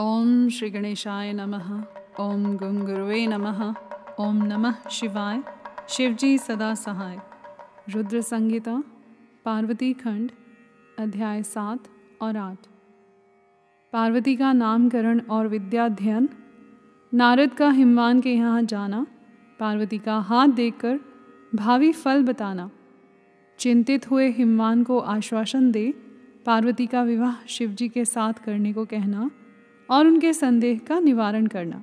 ओम श्री गणेशाय नमः। ओम गंग नमः। ओम नमः शिवाय। शिवजी सदा सहाय। रुद्र संगीता पार्वती खंड, अध्याय सात और आठ। पार्वती का नामकरण और विद्याध्ययन। नारद का हिमवान के यहाँ जाना। पार्वती का हाथ देखकर भावी फल बताना। चिंतित हुए हिमवान को आश्वासन दे पार्वती का विवाह शिवजी के साथ करने को कहना। और उनके संदेह का निवारण करना।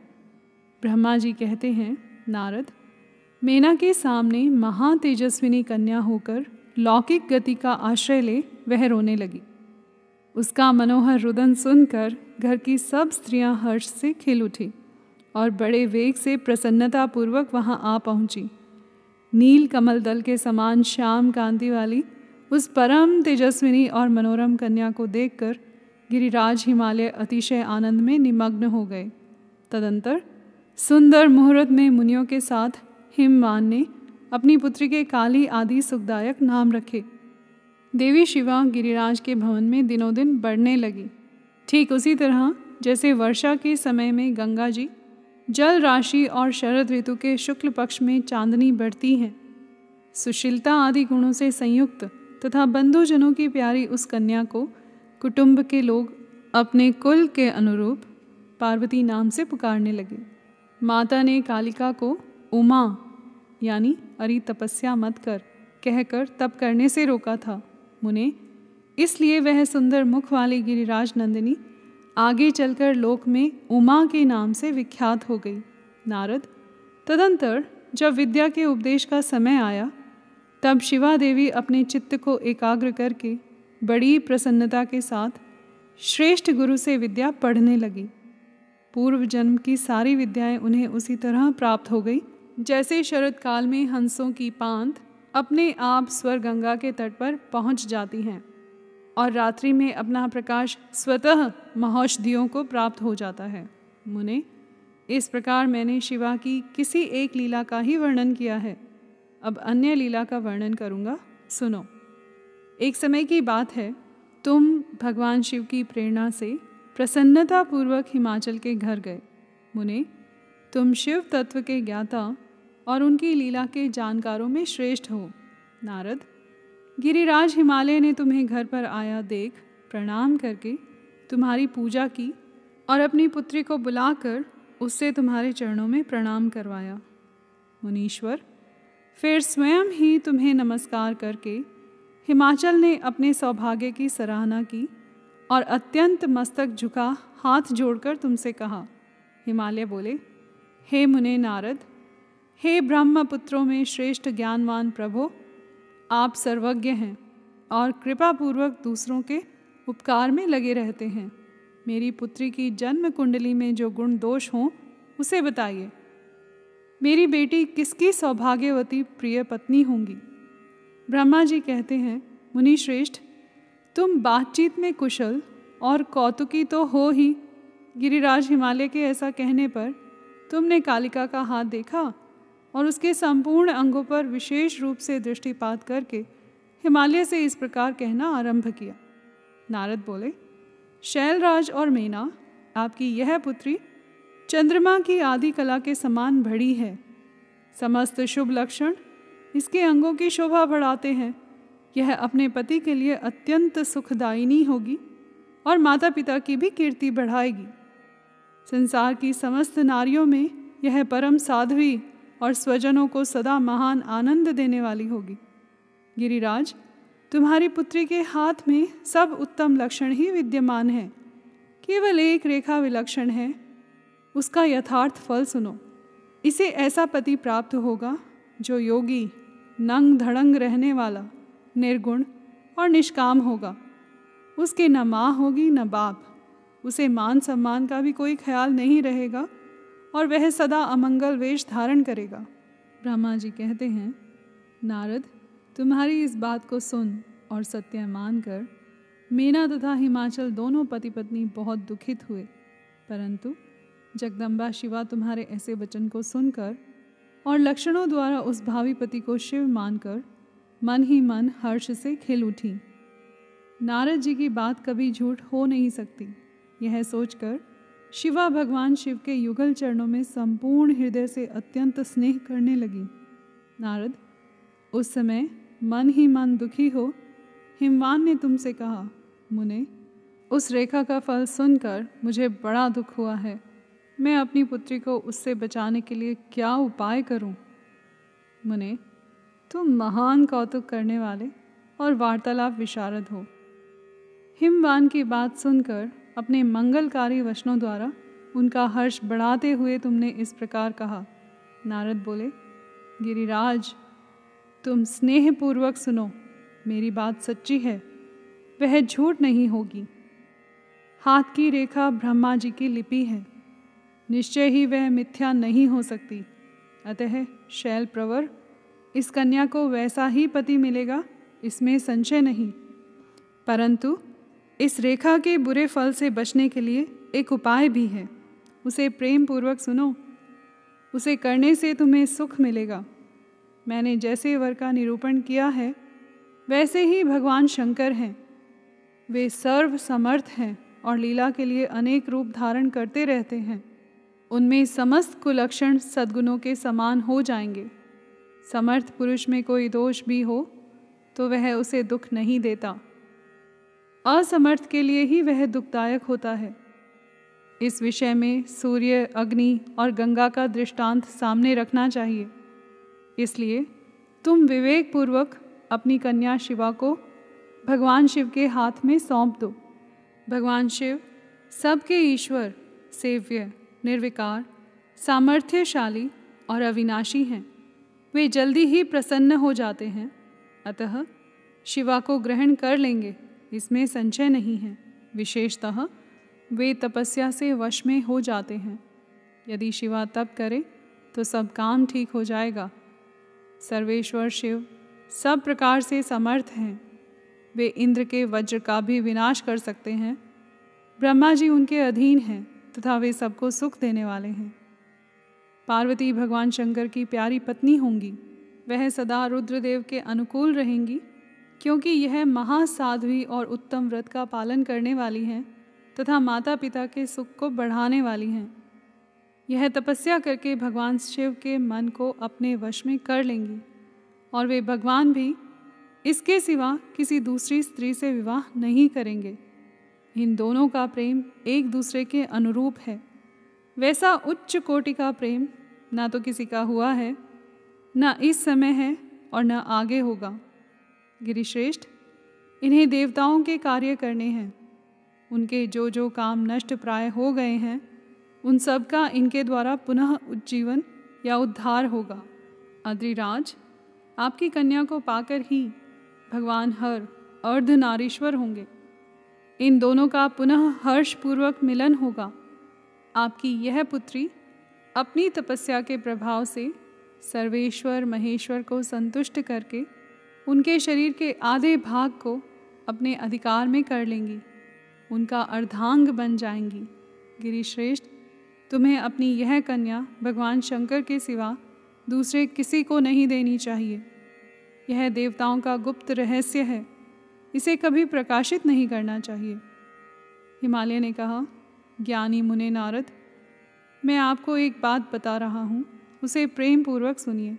ब्रह्मा जी कहते हैं, नारद, मेना के सामने महातेजस्विनी कन्या होकर लौकिक गति का आश्रय ले, वह रोने लगी। उसका मनोहर रुदन सुनकर घर की सब स्त्रियाँ हर्ष से खिल उठी और बड़े वेग से प्रसन्नतापूर्वक वहाँ आ पहुँची। नील कमल दल के समान श्याम कांति वाली उस परम तेजस्विनी और मनोरम कन्या को देखकर गिरिराज हिमालय अतिशय आनंद में निमग्न हो गए। तदंतर सुंदर मुहूर्त में मुनियों के साथ हिमवान ने अपनी पुत्री के काली आदि सुखदायक नाम रखे। देवी शिवा गिरिराज के भवन में दिनों दिन बढ़ने लगी। ठीक उसी तरह जैसे वर्षा के समय में गंगा जी जल राशि और शरद ऋतु के शुक्ल पक्ष में चांदनी बढ़ती है। सुशीलता आदि गुणों से संयुक्त तथा बंधुजनों की प्यारी उस कन्या को कुटुंब के लोग अपने कुल के अनुरूप पार्वती नाम से पुकारने लगे। माता ने कालिका को उमा, यानी अरि तपस्या मत कर, कहकर तप करने से रोका था। मुने, इसलिए वह सुंदर मुख वाली गिरिराज नंदिनी आगे चलकर लोक में उमा के नाम से विख्यात हो गई। नारद, तदंतर जब विद्या के उपदेश का समय आया, तब शिवा देवी अपने चित्त को एकाग्र करके बड़ी प्रसन्नता के साथ श्रेष्ठ गुरु से विद्या पढ़ने लगी। पूर्व जन्म की सारी विद्याएँ उन्हें उसी तरह प्राप्त हो गई, जैसे शरद काल में हंसों की पांत अपने आप स्वर गंगा के तट पर पहुँच जाती हैं और रात्रि में अपना प्रकाश स्वतः महौषधियों को प्राप्त हो जाता है। मुने, इस प्रकार मैंने शिवा की किसी एक लीला का ही वर्णन किया है। अब अन्य लीला का वर्णन करूँगा। सुनो। एक समय की बात है, तुम भगवान शिव की प्रेरणा से प्रसन्नतापूर्वक हिमाचल के घर गए। मुने, तुम शिव तत्व के ज्ञाता और उनकी लीला के जानकारों में श्रेष्ठ हो। नारद, गिरिराज हिमालय ने तुम्हें घर पर आया देख, प्रणाम करके तुम्हारी पूजा की और अपनी पुत्री को बुलाकर उससे तुम्हारे चरणों में प्रणाम करवाया। मुनीश्वर, फिर स्वयं ही तुम्हें नमस्कार करके हिमाचल ने अपने सौभाग्य की सराहना की और अत्यंत मस्तक झुका हाथ जोड़कर तुमसे कहा, हिमालय बोले, हे मुने नारद, हे ब्रह्म पुत्रों में श्रेष्ठ ज्ञानवान प्रभो, आप सर्वज्ञ हैं और कृपापूर्वक दूसरों के उपकार में लगे रहते हैं। मेरी पुत्री की जन्म कुंडली में जो गुण दोष हों, उसे बताइए। मेरी बेटी किसकी सौभाग्यवती प्रिय पत्नी होंगी? ब्रह्मा जी कहते हैं मुनि श्रेष्ठ तुम बातचीत में कुशल और कौतुकी तो हो ही। गिरिराज हिमालय के ऐसा कहने पर तुमने कालिका का हाथ देखा और उसके संपूर्ण अंगों पर विशेष रूप से दृष्टिपात करके हिमालय से इस प्रकार कहना आरंभ किया। नारद बोले, शैलराज और मेना, आपकी यह पुत्री चंद्रमा की आदि कला के समान बड़ी है। समस्त शुभ लक्षण इसके अंगों की शोभा बढ़ाते हैं। यह अपने पति के लिए अत्यंत सुखदायिनी होगी और माता पिता की भी कीर्ति बढ़ाएगी। संसार की समस्त नारियों में यह परम साध्वी और स्वजनों को सदा महान आनंद देने वाली होगी। गिरिराज, तुम्हारी पुत्री के हाथ में सब उत्तम लक्षण ही विद्यमान है। केवल एक रेखा विलक्षण है। उसका यथार्थ फल सुनो। इसे ऐसा पति प्राप्त होगा जो योगी नंग धड़ंग रहने वाला, निर्गुण और निष्काम होगा। उसके न माँ होगी, न बाप। उसे मान सम्मान का भी कोई ख्याल नहीं रहेगा और वह सदा अमंगल वेश धारण करेगा। ब्रह्मा जी कहते हैं, नारद, तुम्हारी इस बात को सुन और सत्य मानकर मीना तथा हिमाचल दोनों पति पत्नी बहुत दुखित हुए। परंतु जगदम्बा शिवा तुम्हारे ऐसे वचन को सुनकर और लक्षणों द्वारा उस भावी पति को शिव मानकर मन ही मन हर्ष से खिल उठी। नारद जी की बात कभी झूठ हो नहीं सकती। यह सोचकर शिवा भगवान शिव के युगल चरणों में संपूर्ण हृदय से अत्यंत स्नेह करने लगी। नारद, उस समय मन ही मन दुखी हो, हिमवान ने तुमसे कहा, मुने, उस रेखा का फल सुनकर मुझे बड़ा दुख हुआ है। मैं अपनी पुत्री को उससे बचाने के लिए क्या उपाय करूँ? मुने, तुम महान कौतुक करने वाले और वार्तालाप विशारद हो। हिमवान की बात सुनकर अपने मंगलकारी वचनों द्वारा उनका हर्ष बढ़ाते हुए तुमने इस प्रकार कहा। नारद बोले, गिरिराज, तुम स्नेहपूर्वक सुनो, मेरी बात सच्ची है, वह झूठ नहीं होगी। हाथ की रेखा ब्रह्मा जी की लिपि है। निश्चय ही वह मिथ्या नहीं हो सकती। अतः शैल प्रवर, इस कन्या को वैसा ही पति मिलेगा, इसमें संशय नहीं। परंतु इस रेखा के बुरे फल से बचने के लिए एक उपाय भी है। उसे प्रेम पूर्वक सुनो। उसे करने से तुम्हें सुख मिलेगा। मैंने जैसे वर का निरूपण किया है, वैसे ही भगवान शंकर हैं। वे सर्व समर्थ हैं और लीला के लिए अनेक रूप धारण करते रहते हैं। उनमें समस्त कुलक्षण सद्गुणों के समान हो जाएँगे। समर्थ पुरुष में कोई दोष भी हो तो वह उसे दुख नहीं देता। असमर्थ के लिए ही वह दुखदायक होता है। इस विषय में सूर्य, अग्नि और गंगा का दृष्टांत सामने रखना चाहिए। इसलिए तुम विवेक पूर्वक अपनी कन्या शिवा को भगवान शिव के हाथ में सौंप दो। भगवान शिव सबके ईश्वर, सेव्य निर्विकार, सामर्थ्यशाली और अविनाशी हैं। वे जल्दी ही प्रसन्न हो जाते हैं। अतः शिवा को ग्रहण कर लेंगे, इसमें संचय नहीं है। विशेषतः वे तपस्या से वश में हो जाते हैं। यदि शिवा तप करे तो सब काम ठीक हो जाएगा। सर्वेश्वर शिव सब प्रकार से समर्थ हैं। वे इंद्र के वज्र का भी विनाश कर सकते हैं। ब्रह्मा जी उनके अधीन हैं। तथा वे सबको सुख देने वाले हैं। पार्वती भगवान शंकर की प्यारी पत्नी होंगी। वह सदा रुद्रदेव के अनुकूल रहेंगी, क्योंकि यह महासाध्वी और उत्तम व्रत का पालन करने वाली हैं तथा माता पिता के सुख को बढ़ाने वाली हैं। यह तपस्या करके भगवान शिव के मन को अपने वश में कर लेंगी और वे भगवान भी इसके सिवा किसी दूसरी स्त्री से विवाह नहीं करेंगे। इन दोनों का प्रेम एक दूसरे के अनुरूप है। वैसा उच्च कोटि का प्रेम ना तो किसी का हुआ है, न इस समय है और न आगे होगा। गिरिश्रेष्ठ, इन्हें देवताओं के कार्य करने हैं। उनके जो जो काम नष्ट प्राय हो गए हैं, उन सब का इनके द्वारा पुनः उज्जीवन या उद्धार होगा। अद्रिराज, आपकी कन्या को पाकर ही भगवान हर अर्धनारीश्वर होंगे। इन दोनों का पुनः हर्षपूर्वक मिलन होगा। आपकी यह पुत्री अपनी तपस्या के प्रभाव से सर्वेश्वर महेश्वर को संतुष्ट करके उनके शरीर के आधे भाग को अपने अधिकार में कर लेंगी। उनका अर्धांग बन जाएँगी। गिरिश्रेष्ठ, तुम्हें अपनी यह कन्या भगवान शंकर के सिवा दूसरे किसी को नहीं देनी चाहिए। यह देवताओं का गुप्त रहस्य है। इसे कभी प्रकाशित नहीं करना चाहिए। हिमालय ने कहा, ज्ञानी मुने नारद, मैं आपको एक बात बता रहा हूँ, उसे प्रेम पूर्वक सुनिए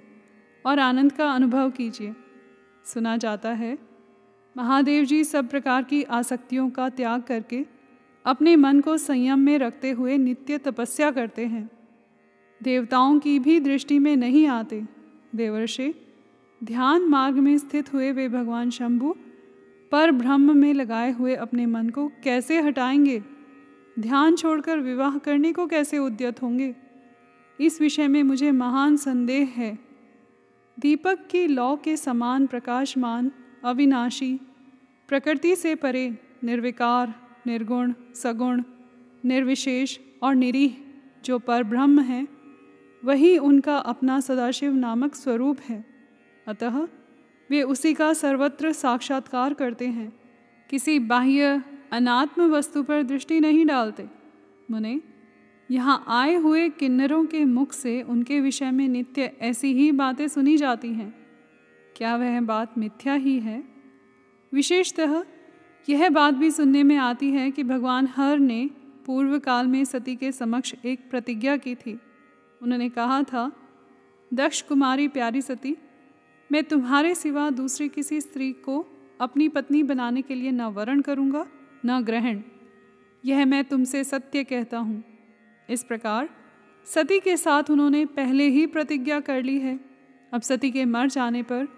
और आनंद का अनुभव कीजिए। सुना जाता है, महादेव जी सब प्रकार की आसक्तियों का त्याग करके अपने मन को संयम में रखते हुए नित्य तपस्या करते हैं। देवताओं की भी दृष्टि में नहीं आते, देवर्षि, ध्यान मार्ग में स्थित हुए वे भगवान शंभु पर ब्रह्म में लगाए हुए अपने मन को कैसे हटाएँगे? ध्यान छोड़कर विवाह करने को कैसे उद्यत होंगे? इस विषय में मुझे महान संदेह है। दीपक की लौ के समान प्रकाशमान, अविनाशी, प्रकृति से परे, निर्विकार, निर्गुण, सगुण, निर्विशेष और निरीह, जो पर ब्रह्म है, वही उनका अपना सदाशिव नामक स्वरूप है। अतः वे उसी का सर्वत्र साक्षात्कार करते हैं। किसी बाह्य, अनात्म वस्तु पर दृष्टि नहीं डालते। मुने, यहाँ आए हुए किन्नरों के मुख से उनके विषय में नित्य ऐसी ही बातें सुनी जाती हैं। क्या वह बात मिथ्या ही है? विशेषतः, यह बात भी सुनने में आती है कि भगवान हर ने पूर्व काल में सती के समक्ष एक प्रतिज्ञा की थी। उन्होंने कहा था, दक्ष कुमारी प्यारी सती मैं तुम्हारे सिवा दूसरी किसी स्त्री को अपनी पत्नी बनाने के लिए न वरण करूँगा, न ग्रहण। यह मैं तुमसे सत्य कहता हूँ। इस प्रकार सती के साथ उन्होंने पहले ही प्रतिज्ञा कर ली है। अब सती के मर जाने पर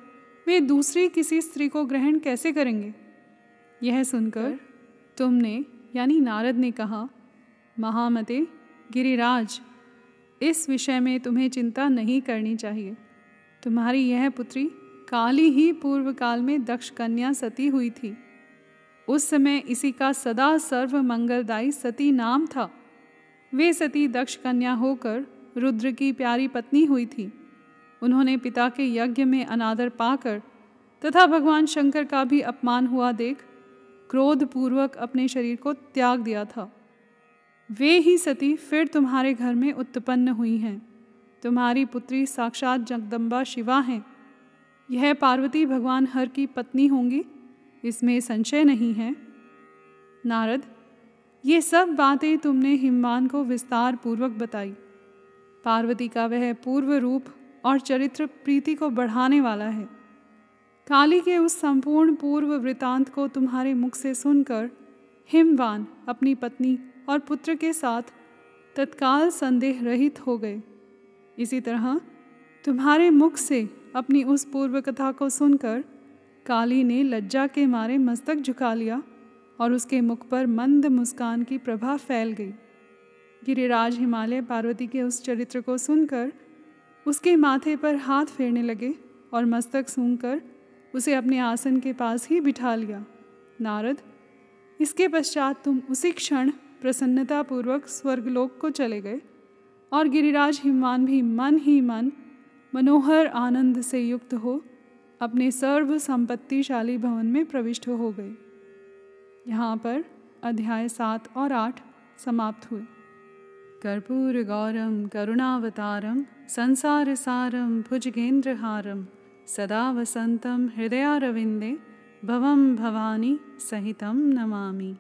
वे दूसरी किसी स्त्री को ग्रहण कैसे करेंगे? यह सुनकर तुमने, यानी नारद ने कहा, महामते, गिरिराज, इस विषय में तुम्हें चिंता नहीं करनी चाहिए। तुम्हारी यह पुत्री काली ही पूर्व काल में दक्ष कन्या सती हुई थी। उस समय इसी का सदा सर्व मंगलदायी सती नाम था। वे सती दक्ष कन्या होकर रुद्र की प्यारी पत्नी हुई थी। उन्होंने पिता के यज्ञ में अनादर पाकर तथा भगवान शंकर का भी अपमान हुआ देख क्रोध पूर्वक अपने शरीर को त्याग दिया था। वे ही सती फिर तुम्हारे घर में उत्पन्न हुई हैं। तुम्हारी पुत्री साक्षात जगदम्बा शिवा हैं। यह पार्वती भगवान हर की पत्नी होंगी, इसमें संशय नहीं है। नारद, ये सब बातें तुमने हिमवान को विस्तार पूर्वक बताई। पार्वती का वह पूर्व रूप और चरित्र प्रीति को बढ़ाने वाला है। काली के उस संपूर्ण पूर्व वृतांत को तुम्हारे मुख से सुनकर हिमवान अपनी पत्नी और पुत्र के साथ तत्काल संदेह रहित हो गए। इसी तरह तुम्हारे मुख से अपनी उस पूर्व कथा को सुनकर काली ने लज्जा के मारे मस्तक झुका लिया और उसके मुख पर मंद मुस्कान की प्रभा फैल गई। गिरिराज हिमालय पार्वती के उस चरित्र को सुनकर उसके माथे पर हाथ फेरने लगे और मस्तक सूंघकर उसे अपने आसन के पास ही बिठा लिया। नारद, इसके पश्चात तुम उसी क्षण प्रसन्नतापूर्वक स्वर्गलोक को चले गए और गिरिराज हिमवान भी मन ही मन, मनोहर आनंद से युक्त हो, अपने सर्व संपत्तिशाली भवन में प्रविष्ट हो गए। यहाँ पर अध्याय सात और आठ समाप्त हुए। कर्पूर गौरम, करुणावतारम, संसार सारम भुजगेंद्रहारम सदा वसंतम हृदयारविंदे, भवम भवानी सहितम नमामि।